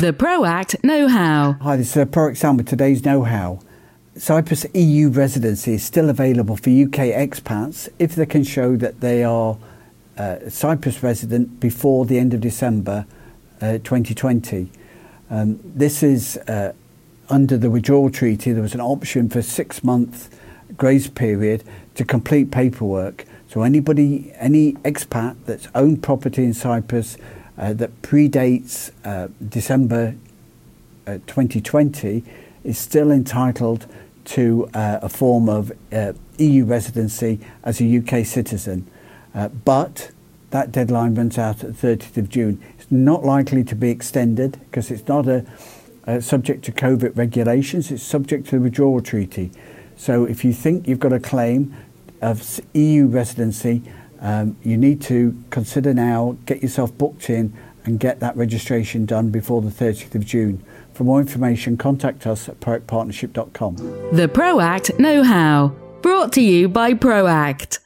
The ProAct Know How. Hi, this is uh, ProAct Sam with today's Know How. Cyprus EU residency is still available for UK expats if they can show that they are uh, Cyprus resident before the end of December uh, 2020. Um, this is uh, under the withdrawal treaty. There was an option for six month grace period to complete paperwork. So anybody, any expat that's owned property in Cyprus uh, that predates uh, December uh, 2020 is still entitled to uh, a form of uh, EU residency as a UK citizen. Uh, but that deadline runs out at the 30th of June. It's not likely to be extended because it's not a, a subject to COVID regulations, it's subject to the withdrawal treaty. So if you think you've got a claim of EU residency, um, you need to consider now, get yourself booked in and get that registration done before the 30th of June. For more information, contact us at proactpartnership.com. The ProAct Know How. Brought to you by ProAct.